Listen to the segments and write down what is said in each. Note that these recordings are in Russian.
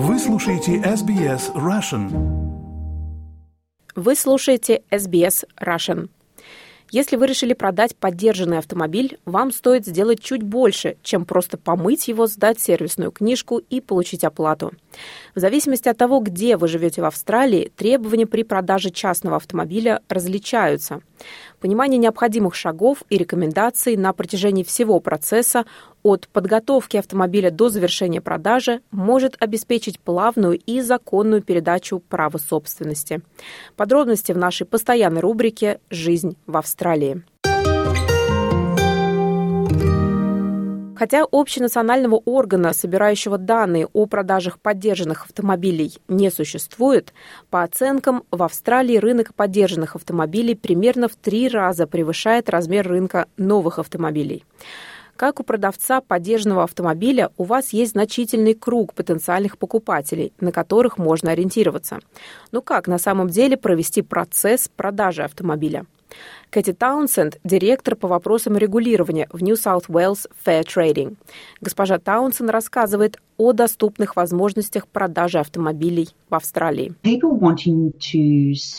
Вы слушаете SBS Russian. Вы слушаете SBS Russian. Если вы решили продать поддержанный автомобиль, вам стоит сделать чуть больше, чем просто помыть его, сдать сервисную книжку и получить оплату. В зависимости от того, где вы живете в Австралии, требования при продаже частного автомобиля различаются. Понимание необходимых шагов и рекомендаций на протяжении всего процесса от подготовки автомобиля до завершения продажи может обеспечить плавную и законную передачу права собственности. Подробности в нашей постоянной рубрике «Жизнь в Австралии». Хотя общенационального органа, собирающего данные о продажах поддержанных автомобилей, не существует, по оценкам, в Австралии рынок поддержанных автомобилей примерно в три раза превышает размер рынка новых автомобилей. Как у продавца поддержанного автомобиля, у вас есть значительный круг потенциальных покупателей, на которых можно ориентироваться. Но как на самом деле провести процесс продажи автомобиля? Кэти Таунсенд – директор по вопросам регулирования в New South Wales Fair Trading. Госпожа Таунсенд рассказывает о доступных возможностях продажи автомобилей в Австралии.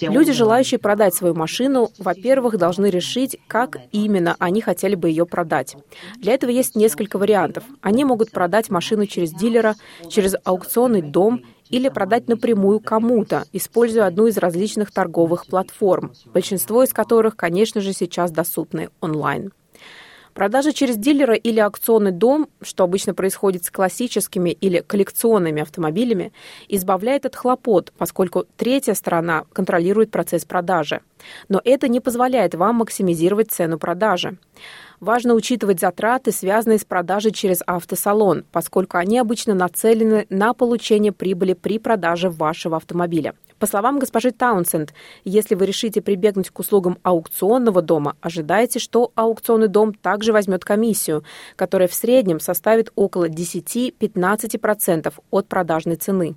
Люди, желающие продать свою машину, во-первых, должны решить, как именно они хотели бы ее продать. Для этого есть несколько вариантов. Они могут продать машину через дилера, через аукционный дом или продать напрямую кому-то, используя одну из различных торговых платформ, большинство из которых, конечно же, сейчас доступны онлайн. Продажа через дилера или аукционный дом, что обычно происходит с классическими или коллекционными автомобилями, избавляет от хлопот, поскольку третья сторона контролирует процесс продажи. Но это не позволяет вам максимизировать цену продажи. Важно учитывать затраты, связанные с продажей через автосалон, поскольку они обычно нацелены на получение прибыли при продаже вашего автомобиля. По словам госпожи Таунсенд, если вы решите прибегнуть к услугам аукционного дома, ожидайте, что аукционный дом также возьмет комиссию, которая в среднем составит около 10-15% от продажной цены.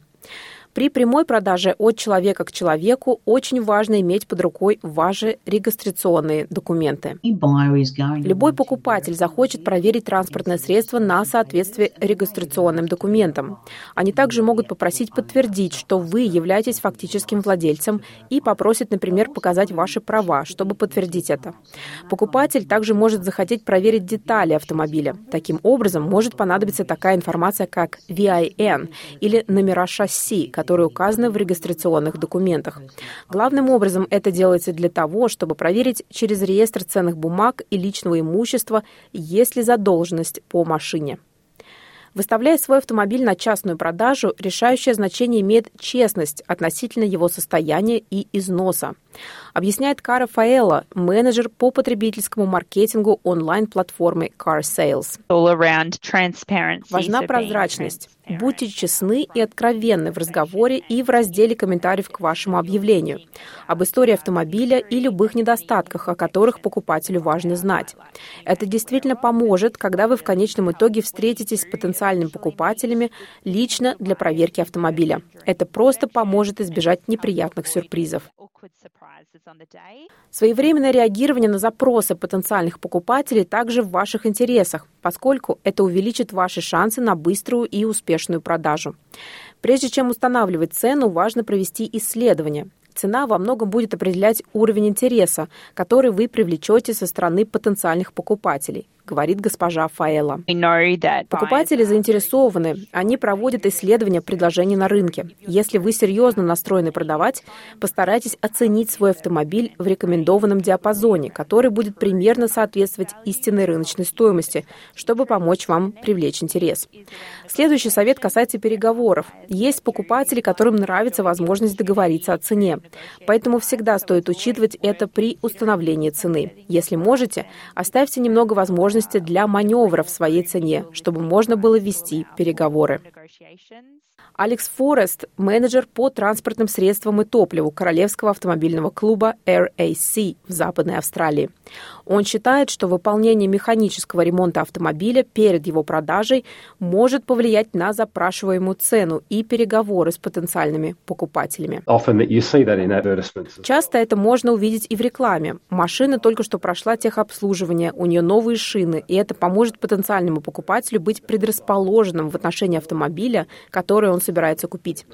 При прямой продаже от человека к человеку очень важно иметь под рукой ваши регистрационные документы. Любой покупатель захочет проверить транспортное средство на соответствие регистрационным документам. Они также могут попросить подтвердить, что вы являетесь фактическим владельцем и попросят, например, показать ваши права, чтобы подтвердить это. Покупатель также может захотеть проверить детали автомобиля. Таким образом, может понадобиться такая информация, как VIN или номера шасси, которые указаны в регистрационных документах. Главным образом это делается для того, чтобы проверить через реестр ценных бумаг и личного имущества, есть ли задолженность по машине. Выставляя свой автомобиль на частную продажу, решающее значение имеет честность относительно его состояния и износа. Объясняет Кара Фаэла, менеджер по потребительскому маркетингу онлайн-платформы Car Sales. Важна прозрачность. Будьте честны и откровенны в разговоре и в разделе комментариев к вашему объявлению об истории автомобиля и любых недостатках, о которых покупателю важно знать. Это действительно поможет, когда вы в конечном итоге встретитесь с потенциальными покупателями лично для проверки автомобиля. Это просто поможет избежать неприятных сюрпризов. Своевременное реагирование на запросы потенциальных покупателей также в ваших интересах, поскольку это увеличит ваши шансы на быструю и успешную продажу. Прежде чем устанавливать цену, важно провести исследование. Цена во многом будет определять уровень интереса, который вы привлечете со стороны потенциальных покупателей говорит госпожа Фаэла. Покупатели заинтересованы, они проводят исследования предложений на рынке. Если вы серьезно настроены продавать, постарайтесь оценить свой автомобиль в рекомендованном диапазоне, который будет примерно соответствовать истинной рыночной стоимости, чтобы помочь вам привлечь интерес. Следующий совет касается переговоров. Есть покупатели, которым нравится возможность договориться о цене. Поэтому всегда стоит учитывать это при установлении цены. Если можете, оставьте немного возможностей возможности для маневра в своей цене, чтобы можно было вести переговоры. Алекс Форест, менеджер по транспортным средствам и топливу Королевского автомобильного клуба RAC в Западной Австралии. Он считает, что выполнение механического ремонта автомобиля перед его продажей может повлиять на запрашиваемую цену и переговоры с потенциальными покупателями. Часто это можно увидеть и в рекламе. Машина только что прошла техобслуживание, у нее новые шины, и это поможет потенциальному покупателю быть предрасположенным в отношении автомобиля, который он собирается купить.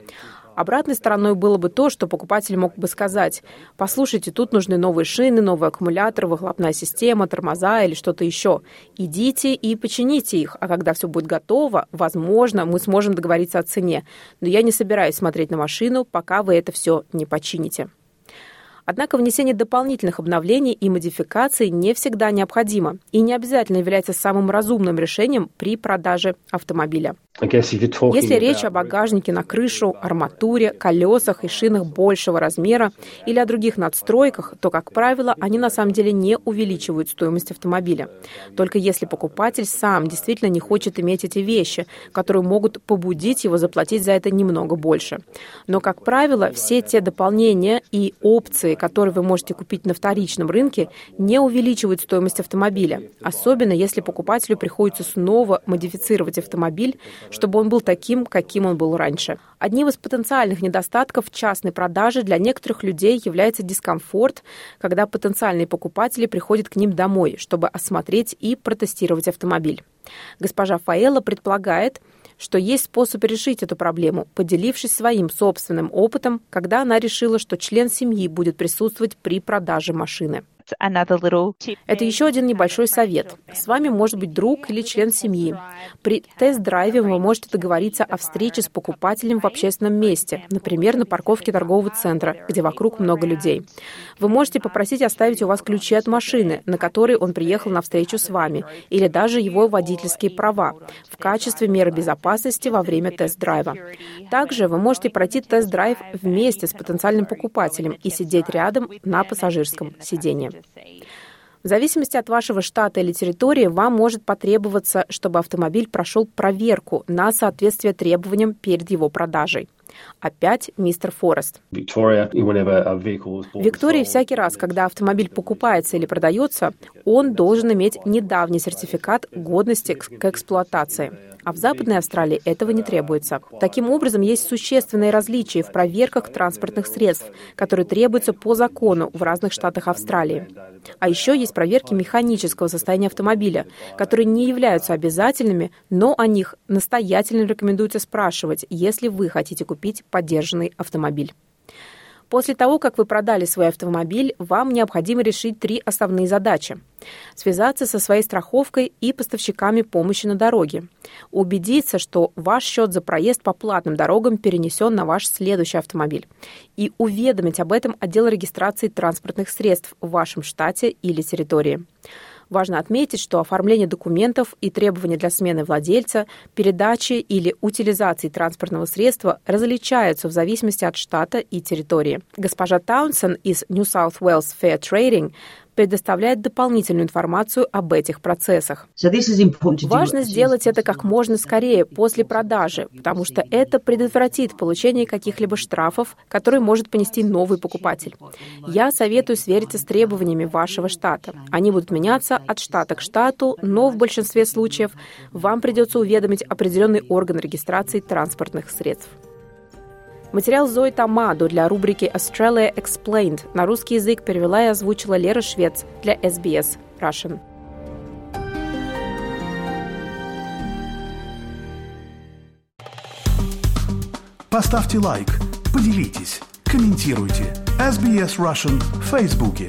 Обратной стороной было бы то, что покупатель мог бы сказать, послушайте, тут нужны новые шины, новый аккумулятор, выхлопная система, тормоза или что-то еще. Идите и почините их, а когда все будет готово, возможно, мы сможем договориться о цене. Но я не собираюсь смотреть на машину, пока вы это все не почините. Однако внесение дополнительных обновлений и модификаций не всегда необходимо и не обязательно является самым разумным решением при продаже автомобиля. Если речь о багажнике на крышу, арматуре, колесах и шинах большего размера или о других надстройках, то, как правило, они на самом деле не увеличивают стоимость автомобиля. Только если покупатель сам действительно не хочет иметь эти вещи, которые могут побудить его заплатить за это немного больше. Но, как правило, все те дополнения и опции, которые вы можете купить на вторичном рынке, не увеличивают стоимость автомобиля, особенно если покупателю приходится снова модифицировать автомобиль, чтобы он был таким, каким он был раньше. Одним из потенциальных недостатков частной продажи для некоторых людей является дискомфорт, когда потенциальные покупатели приходят к ним домой, чтобы осмотреть и протестировать автомобиль. Госпожа Фаэла предполагает, что есть способ решить эту проблему, поделившись своим собственным опытом, когда она решила, что член семьи будет присутствовать при продаже машины. Это еще один небольшой совет. С вами может быть друг или член семьи. При тест-драйве вы можете договориться о встрече с покупателем в общественном месте, например, на парковке торгового центра, где вокруг много людей. Вы можете попросить оставить у вас ключи от машины, на которой он приехал на встречу с вами, или даже его водительские права в качестве меры безопасности во время тест-драйва. Также вы можете пройти тест-драйв вместе с потенциальным покупателем и сидеть рядом на пассажирском сиденье. В зависимости от вашего штата или территории вам может потребоваться, чтобы автомобиль прошел проверку на соответствие требованиям перед его продажей. Опять мистер Форест. В Виктории всякий раз, когда автомобиль покупается или продается, он должен иметь недавний сертификат годности к эксплуатации а в Западной Австралии этого не требуется. Таким образом, есть существенные различия в проверках транспортных средств, которые требуются по закону в разных штатах Австралии. А еще есть проверки механического состояния автомобиля, которые не являются обязательными, но о них настоятельно рекомендуется спрашивать, если вы хотите купить поддержанный автомобиль. После того, как вы продали свой автомобиль, вам необходимо решить три основные задачи. Связаться со своей страховкой и поставщиками помощи на дороге. Убедиться, что ваш счет за проезд по платным дорогам перенесен на ваш следующий автомобиль. И уведомить об этом отдел регистрации транспортных средств в вашем штате или территории. Важно отметить, что оформление документов и требования для смены владельца, передачи или утилизации транспортного средства различаются в зависимости от штата и территории. Госпожа Таунсон из New South Wales Fair Trading предоставляет дополнительную информацию об этих процессах. Важно сделать это как можно скорее после продажи, потому что это предотвратит получение каких-либо штрафов, которые может понести новый покупатель. Я советую свериться с требованиями вашего штата. Они будут меняться от штата к штату, но в большинстве случаев вам придется уведомить определенный орган регистрации транспортных средств. Материал Зои Тамаду для рубрики Australia Explained на русский язык перевела и озвучила Лера Швец для SBS Russian. Поставьте лайк, поделитесь, комментируйте. SBS Russian в Фейсбуке.